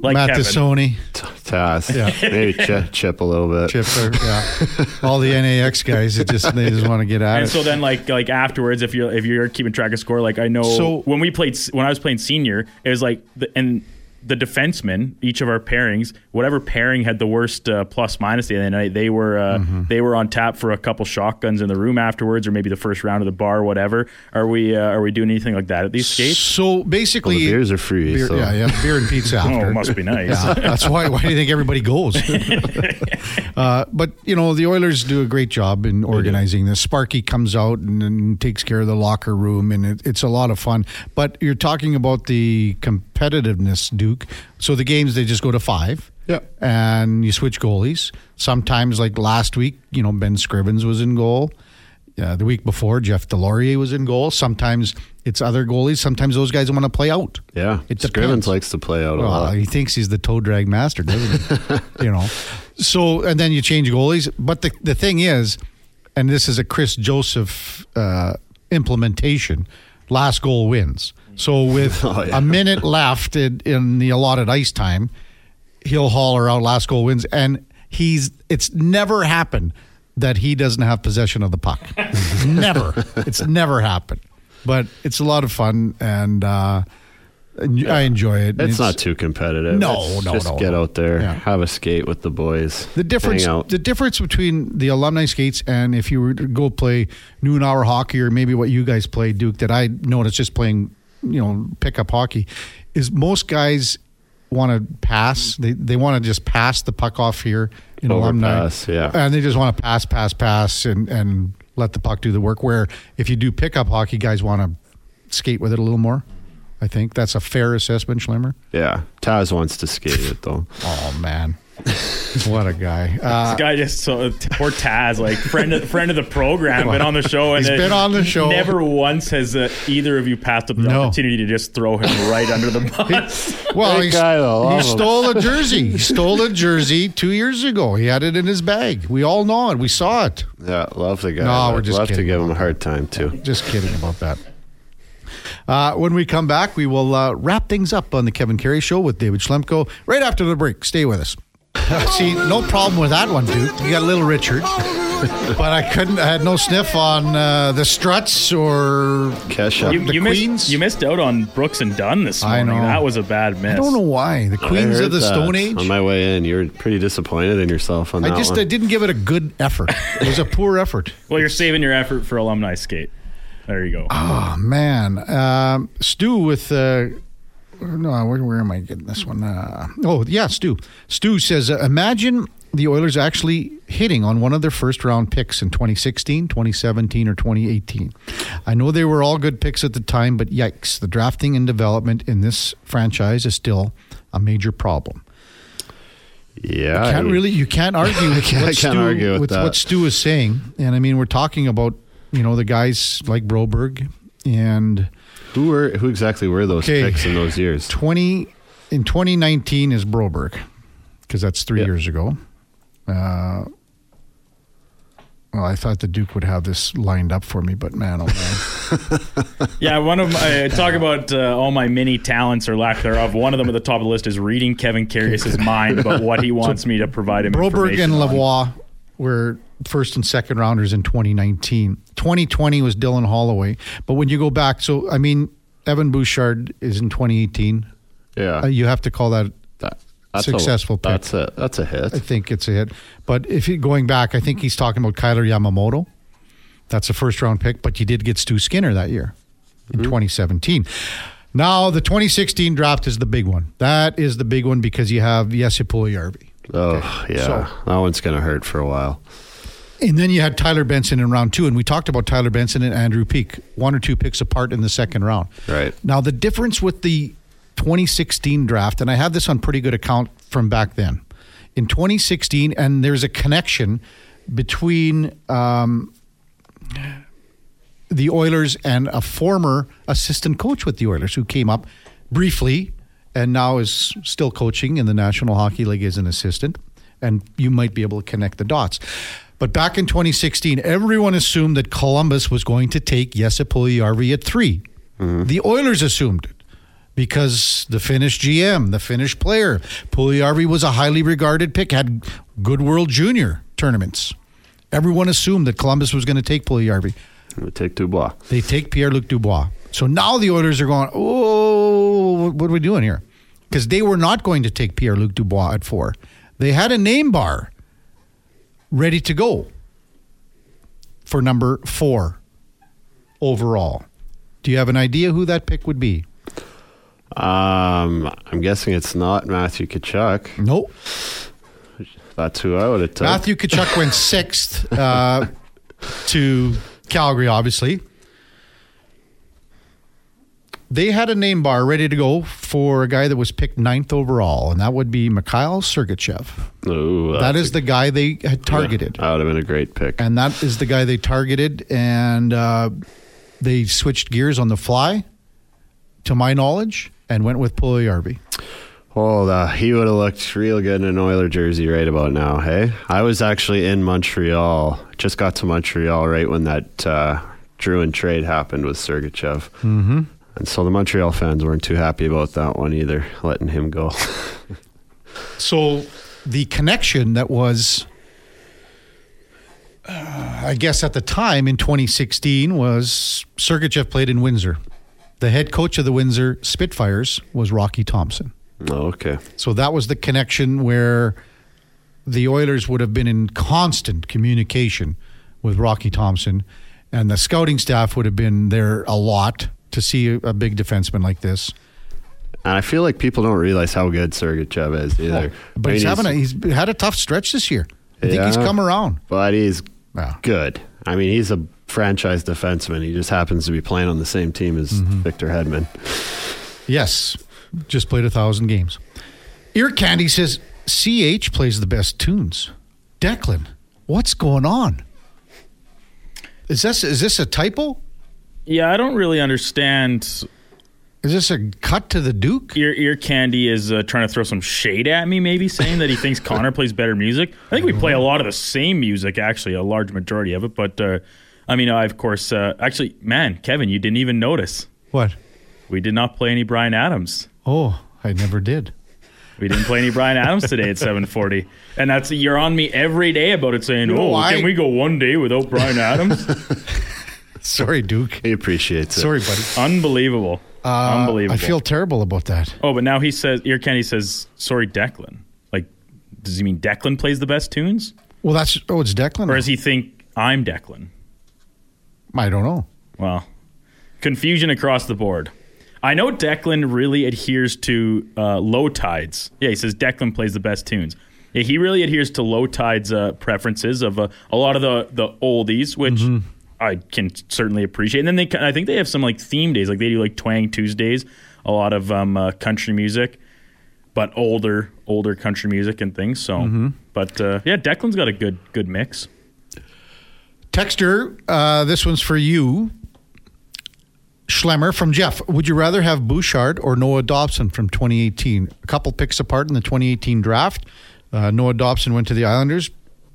Like Matt Kevin. Sony, T- Task. Maybe chip, chip a little bit. Chipper, yeah, all the NAX guys. It just they just want to get out. And it. so then, like, like afterwards, if you're if you're keeping track of score, like I know So- when we played when I was playing senior, it was like the, and the defensemen, each of our pairings, whatever pairing had the worst uh, plus minus the end of the night, they were uh, Mm-hmm. they were on tap for a couple shotguns in the room afterwards, or maybe the first round of the bar, whatever. Are we uh, are we doing anything like that at these skates? So Well, basically, the beers are free. beer, so. yeah, yeah, beer and pizza after. Oh, must be nice. Yeah, that's why. Why do you think everybody goes? uh, but you know, the Oilers do a great job in organizing this. Sparky comes out and, and takes care of the locker room, and it, it's a lot of fun. But you're talking about the competitiveness, Duke. So the games they just go to five. Yeah. and you switch goalies. Sometimes, like last week, you know, Ben Scrivens was in goal. Uh, the week before, Jeff Deslauriers was in goal. Sometimes it's other goalies. Sometimes those guys want to play out. Yeah. It Scrivens likes to play out a lot. he thinks he's the toe drag master, doesn't he? you know. So and then you change goalies. But the the thing is, and this is a Chris Joseph uh, implementation. Last goal wins. So with Oh, yeah. a minute left in, in the allotted ice time, he'll holler out last goal wins, and he's it's never happened that he doesn't have possession of the puck. never. It's never happened. But it's a lot of fun, and uh, I enjoy it. It's, not too competitive. No, It's no, just no, get no. out there, Yeah. have a skate with the boys. The difference, the difference between the alumni skates and if you were to go play noon hour hockey or maybe what you guys play, Duke, that I noticed just playing you know pick up hockey is most guys want to pass. They they want to just pass the puck off here in alumni, yeah. and they just want to pass, pass, pass, and and let the puck do the work. Where if you do pickup hockey, guys want to skate with it a little more. I think that's a fair assessment, Schlimmer. Yeah, Taz wants to skate it though. Oh man, what a guy! Uh, This guy just so poor Taz, like friend of friend of the program, been on the show, and He's been on the show. Never once has uh, either of you passed up the No. opportunity to just throw him right under the bus. Well, Great he, guy, though. he stole a jersey. He stole a jersey two years ago. He had it in his bag. We all know it. We saw it. Yeah, love the guy. No, we're just love to give him a hard time too. Just kidding about that. Uh, when we come back, we will uh, wrap things up on the Kevin Karius Show with David Schlemko right after the break. Stay with us. See, no problem with that one, dude. You got a Little Richard, but I couldn't. I had no sniff on uh, the Struts or Kesha. you, the you Queens? missed you missed out on Brooks and Dunn this I morning. know. That was a bad miss. I don't know why the Queens of the that Stone Age. On my way in, you're pretty disappointed in yourself on that I just one. I didn't give it a good effort. It was a poor effort. Well, you're saving your effort for alumni skate. There you go. Oh man, um, Stu with uh, no, where, where am I getting this one? Uh, oh yeah, Stu. Stu says, uh, imagine the Oilers actually hitting on one of their first round picks in 2016, 2017, or 2018. I know they were all good picks at the time, but yikes, the drafting and development in this franchise is still a major problem. yeah, you can't I- really you can't argue with what Stu, argue with with what Stu is saying. And I mean, we're talking about you know the guys like Broberg and Who were who exactly were those Okay. picks in those years? twenty in twenty nineteen is Broberg because that's three Yeah. years ago. Uh, well, I thought the Duke would have this lined up for me, but man, oh man, Yeah, one of my talk about uh, all my mini talents or lack thereof. One of them at the top of the list is reading Kevin Karius's mind about what he wants me to provide him. Broberg and on. Lavoie were first and second rounders in 2019. 2020 was Dylan Holloway. But when you go back, so I mean, Evan Bouchard is in 2018. Yeah, Uh, you have to call that. that, that's successful A, pick. that's a that's a hit. I think it's a hit. But if you going back, I think he's talking about Kailer Yamamoto. That's a first round pick, but you did get Stu Skinner that year in 2017. Now the 2016 draft is the big one. That is the big one because you have Jesse Puljujärvi. Oh yeah, so- that one's gonna hurt for a while. And then you had Tyler Benson in round two, and we talked about Tyler Benson and Andrew Peeke, one or two picks apart in the second round. Right. Now, the difference with the 2016 draft, and I have this on pretty good account from back then. In 2016, and there's a connection between um, the Oilers and a former assistant coach with the Oilers who came up briefly and now is still coaching in the National Hockey League as an assistant. And you might be able to connect the dots. But back in 2016, everyone assumed that Columbus was going to take Jesse Puljujärvi at 3 mm-hmm. The Oilers assumed it because the Finnish GM, the Finnish player, Puljujärvi was a highly regarded pick, had good World Junior tournaments. Everyone assumed that Columbus was going to take Puljujärvi. We take Dubois. They take Pierre Luc Dubois. So now the Oilers are going, oh, what are we doing here? Because they were not going to take Pierre Luc Dubois at four. They had a name bar ready to go for number four overall. Do you have an idea who that pick would be? Um, I'm guessing it's not Matthew Tkachuk. Nope. That's who I would have took. Matthew Tkachuk went sixth uh, to Calgary, obviously. They had a name bar ready to go for a guy that was picked ninth overall, and that would be Mikhail Sergachev. Ooh, that's is the guy they had targeted. That would have been a great pick. And that is the guy they targeted, and uh, they switched gears on the fly, to my knowledge, and went with Puljujärvi. Oh, uh, he would have looked real good in an Oiler jersey right about now. Hey, I was actually in Montreal. Just got to Montreal right when that uh, and trade happened with Sergachev. Mm-hmm. And so the Montreal fans weren't too happy about that one either, letting him go. So the connection that was, uh, I guess, at the time in 2016 was Sergachev played in Windsor. The head coach of the Windsor Spitfires was Rocky Thompson. oh, okay. So that was the connection where the Oilers would have been in constant communication with Rocky Thompson, and the scouting staff would have been there a lot to see a, big defenseman like this. And I feel like people don't realize how good Sergachev is either. But I he's mean, having a, he's had a tough stretch this year. I think he's come around. but he's Yeah. good. I mean, he's a franchise defenseman. He just happens to be playing on the same team as Mm-hmm. Victor Hedman. Yes, just played a thousand games. Ear Candy says CH plays the best tunes. Declan, what's going on? Is this is this a typo? Yeah, I don't really understand. Is this a cut to the Duke? Ear, Ear Candy is uh, trying to throw some shade at me, maybe saying that he thinks Connor plays better music. I think we play a lot of the same music, actually, a large majority of it. But uh, I mean, I of course, uh, actually, man, Kevin, you didn't even notice. What? We did not play any Bryan Adams. Oh, I never did. We didn't play any Bryan Adams today at 7:40, and that's you're on me every day about it, saying, No, "Oh, I- can we go one day without Bryan Adams?" Sorry, Duke. He appreciates it. Sorry, buddy. Unbelievable, Uh, unbelievable. I feel terrible about that. Oh, but now he says, Ear Candy says, "Sorry, Declan." Like, does he mean Declan plays the best tunes, Well, that's oh, it's Declan. or does he think I'm Declan? I don't know. Well, confusion across the board. I know Declan really adheres to uh, low tides. Yeah, he says Declan plays the best tunes. Yeah, he really adheres to low tides uh, preferences of uh, a lot of the the oldies, which I can certainly appreciate. And then they, I think they have some like theme days, like they do like Twang Tuesdays, a lot of um, uh, country music, but older older country music and things. So, but uh, yeah, Declan's got a good good mix. Texter, uh, this one's for you. Schlemmer from Jeff. Would you rather have Bouchard or Noah Dobson from 2018? A couple picks apart in the 2018 draft. Uh, Noah Dobson went to the Islanders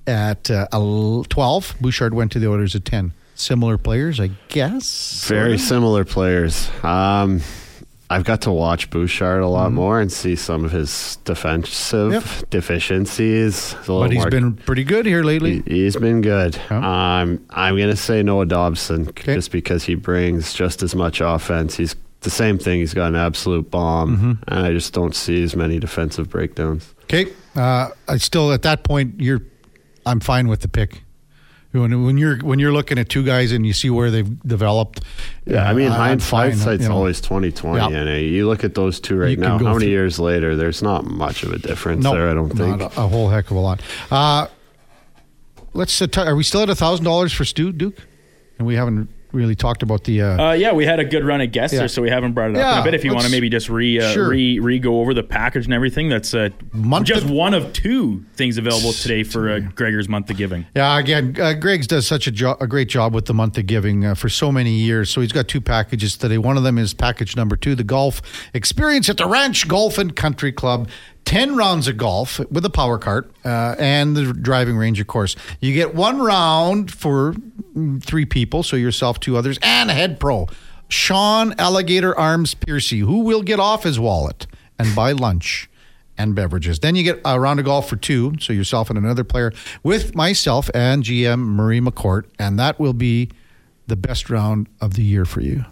at uh, 12. Bouchard went to the Oilers at 10. Similar players, I guess. Very similar players. Um, I've got to watch Bouchard a lot more and see some of his defensive Mm-hmm. Yep. deficiencies. He's a little But he's more- been pretty good here lately. He, has been good. Um, I'm going to say Noah Dobson Okay. just because he brings just as much offense. He's the same thing. He's got an absolute bomb, Mm-hmm. and I just don't see as many defensive breakdowns. Okay. Uh, I still, at that point, you're, I'm fine with the pick. When, when you're when you're looking at two guys and you see where they've developed, Yeah, I mean, uh, I'm hind- fine, hindsight's you know. always twenty twenty, Yeah. and uh, you look at those two right You now. How many through- years later? There's not much of a difference No, there. I don't think. not a, a whole heck of a lot. Uh, let's. Uh, are we still at a thousand dollars for Stu Duke? And we haven't really talked about the. Uh, Uh, yeah, we had a good run of guests Yeah. there, so we haven't brought it up Yeah, in a bit. If you want to maybe just re uh, Sure. re re go over the package and everything, that's uh, Month just of- one of two things available today for uh, Gregor's month of giving. yeah, again, uh, Greg's does such a, jo- a great job with the month of giving uh, for so many years. So he's got two packages today. One of them is package number two, the golf experience at the Ranch Golf and Country Club. 10 rounds of golf with a power cart uh, and the driving range, of course. You get one round for three people, so yourself, two others, and a head pro. Sean Alligator Arms Piercy, who will get off his wallet and buy lunch and beverages. Then you get a round of golf for two, so yourself and another player, with myself and GM Marie McCourt, and that will be the best round of the year for you.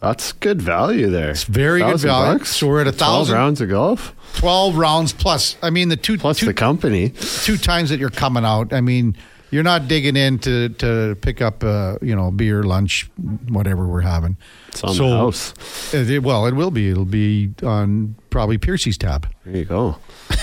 That's good value there. It's very good value. So we're at a thousand. rounds of golf 12 rounds plus. I mean, the two, plus two, the company. two times that you're coming out. I mean, you're not digging in to, to pick up, uh, you know, beer, lunch, whatever we're having. It's on So- the house. It- well, it will be. It'll be on probably Piercy's tab. There you go.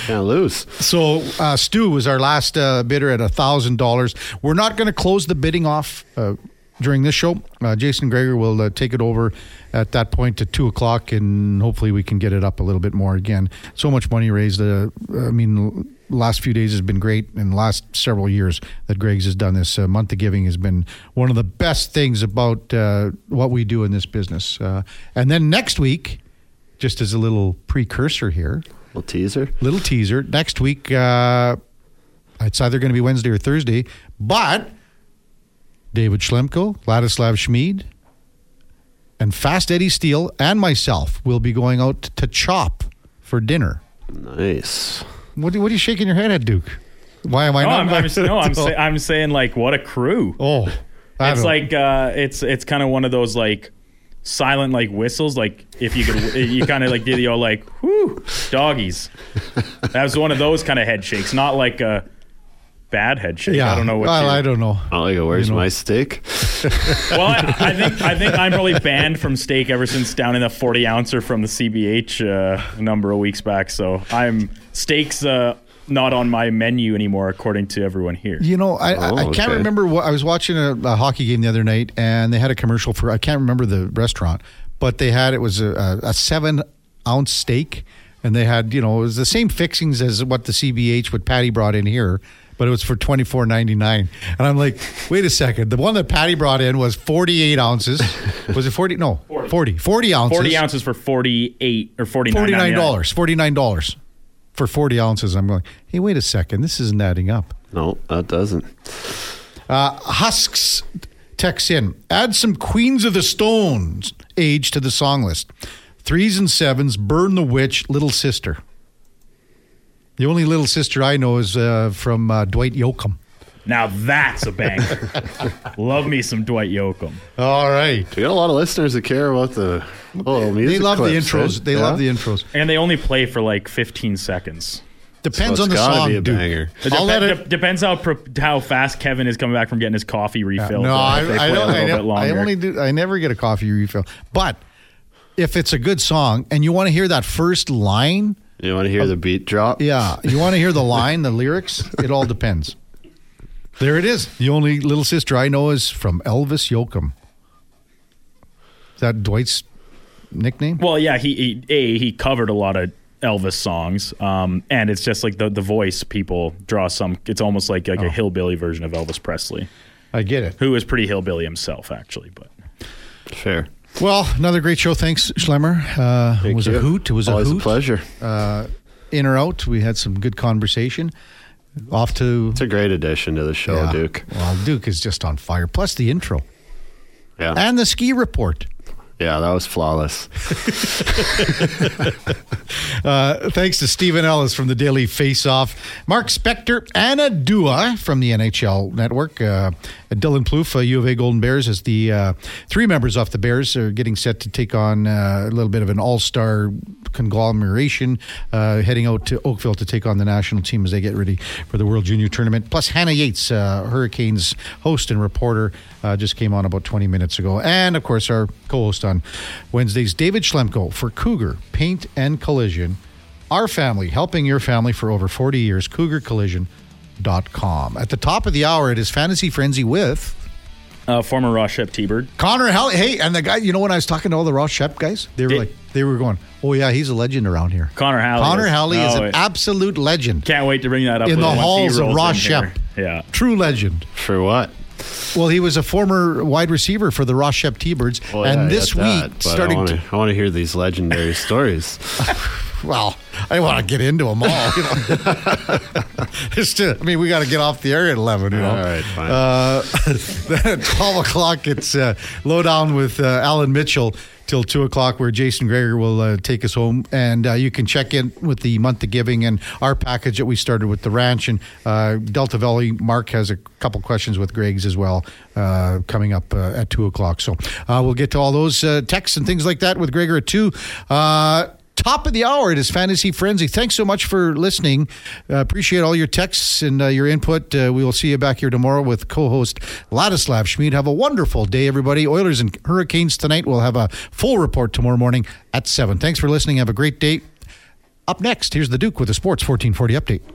Can't lose. So uh, Stu was our last uh, bidder at a thousand dollars. We're not going to close the bidding off uh, during this show. Uh, Jason Gregor will uh, take it over at that point to two o'clock, and hopefully we can get it up a little bit more again. So much money raised. Uh, I mean, the last few days has been great, and the last several years that Greg's has done this uh, month of giving has been one of the best things about uh, what we do in this business. Uh, and then next week, just as a little precursor here Little teaser. little teaser. Next week, uh, it's either going to be Wednesday or Thursday, but David Schlemko, Ladislav Smid, and Fast Eddie Steele and myself will be going out to Chop for dinner. Nice. What, what are you shaking your head at, Duke? Why am I No, not? I'm, I'm, invited no, I'm, say, I'm saying like what a crew. oh, I it's like uh, it's it's kind of one of those like silent like whistles. Like if you could, you kind of like did you like whoo doggies. That was one of those kind of head shakes, not like a bad head shake. Yeah, I don't know what. Well, you're- I don't know. Oh, like, where's You know. my steak? Well, I, I think I think I'm really banned from steak ever since down in the 40 ouncer from the CBH uh, a number of weeks back. So I'm steaks uh, not on my menu anymore, according to everyone here. You know, I, I, Oh, I can't okay. remember what I was watching a, a hockey game the other night, and they had a commercial for I can't remember the restaurant, but they had it was a, a, a seven ounce steak, and they had you know it was the same fixings as what the CBH what Patty brought in here. But it was for twenty four ninety nine, and I'm like, wait a second. The one that Patty brought in was forty eight ounces. Was it forty? No, 40. 40, ounces. 40 ounces for 48 or 49 Forty nine dollars. Forty nine dollars for forty ounces. I'm going. Hey, wait a second. This isn't adding up. No, that doesn't. Uh, Husks texts in. Add some Queens of the Stones age to the song list. Threes and sevens. Burn the Witch. Little Sister. The only little sister I know is uh, from uh, Dwight Yoakam. Now that's a banger. Love me some Dwight Yoakam. All right. We got a lot of listeners that care about the little music. They love the intros. eh? They Yeah. love the intros. And they only play for like 15 seconds. Depends So on it's the gotta song, be a dude. banger. It I'll let it. de- depends how pro- how fast Kevin is coming back from getting his coffee refilled. No, uh, I, I don't. a I, little don't- I only do. I never get a coffee refill. But if it's a good song and you want to hear that first line, You want to hear the beat drop? yeah, you want to hear the line, the lyrics. It all depends. There it is. The only little sister I know is from Elvis Yoakam. Is that Dwight's nickname? Well, yeah, he, he a he covered a lot of Elvis songs, um, and it's just like the the voice people draw some. It's almost like Oh. like a hillbilly version of Elvis Presley, I get it. who is pretty hillbilly himself, actually. But Fair. Well, another great show. Thanks, Schlemmer. Uh, it Thank was a hoot. It was Always a a hoot. pleasure. Uh, in or out, we had some good conversation. Off to It's a great addition to the show, Yeah. Duke. Well, Duke is just on fire. Plus the intro Yeah. and the ski report. Yeah, that was flawless. Uh, thanks to Stephen Ellis from the Daily Face Off, Mark Spector, Anna Dua from the NHL Network, uh, Dylan Plouffe, uh, U of A Golden Bears, as the uh, three members off the Bears are getting set to take on uh, a little bit of an all star conglomeration, uh, heading out to Oakville to take on the national team as they get ready for the World Junior Tournament. Plus, Hanna Yates, Hurricanes host and reporter, uh, just came on about 20 minutes ago. And, of course, our co host on Wednesdays, David Schlemko for Cougar Paint and Collision. Our family, helping your family for over 40 years, cougarcollision.com. At the top of the hour, it is Fantasy Frenzy with uh, former Ross Shep T-Bird. Connor Hell. Hey, and the guy, you know, when I was talking to all the Ross Shep guys, they were Did- like, they were going, oh, yeah, he's a legend around here. Connor Halley. Connor is- Halley is Oh, an absolute legend. Can't wait to bring that up In with the him once he halls of rolls Ross in here. Shep. Yeah. True legend. For what? Well, he was a former wide receiver for the Ross Shep T-Birds, Well, yeah, and this get week that, starting. I want to, to. I want to hear these legendary stories. well, I want to get into them all. You know, Just to- I mean, we got to get off the air at eleven. You know, All right, fine. Uh, at twelve o'clock, it's uh, lowdown with uh, Alan Mitchell till two o'clock, where Jason Gregor will uh, take us home, and uh, you can check in with the month of giving and our package that we started with the ranch and uh, Delta Valley. Mark has a couple questions with Greg's as well uh, coming up uh, at two o'clock. So uh, we'll get to all those texts and things like that with Gregor at two. Top of the hour, it is Fantasy Frenzy. Thanks so much for listening. Uh, appreciate all your texts and uh, your input. Uh, we will see you back here tomorrow with co host Ladislav Smid. Have a wonderful day, everybody. Oilers and Hurricanes tonight. We'll have a full report tomorrow morning at 7. Thanks for listening. Have a great day. Up next, here's the Duke with the Sports 1440 update.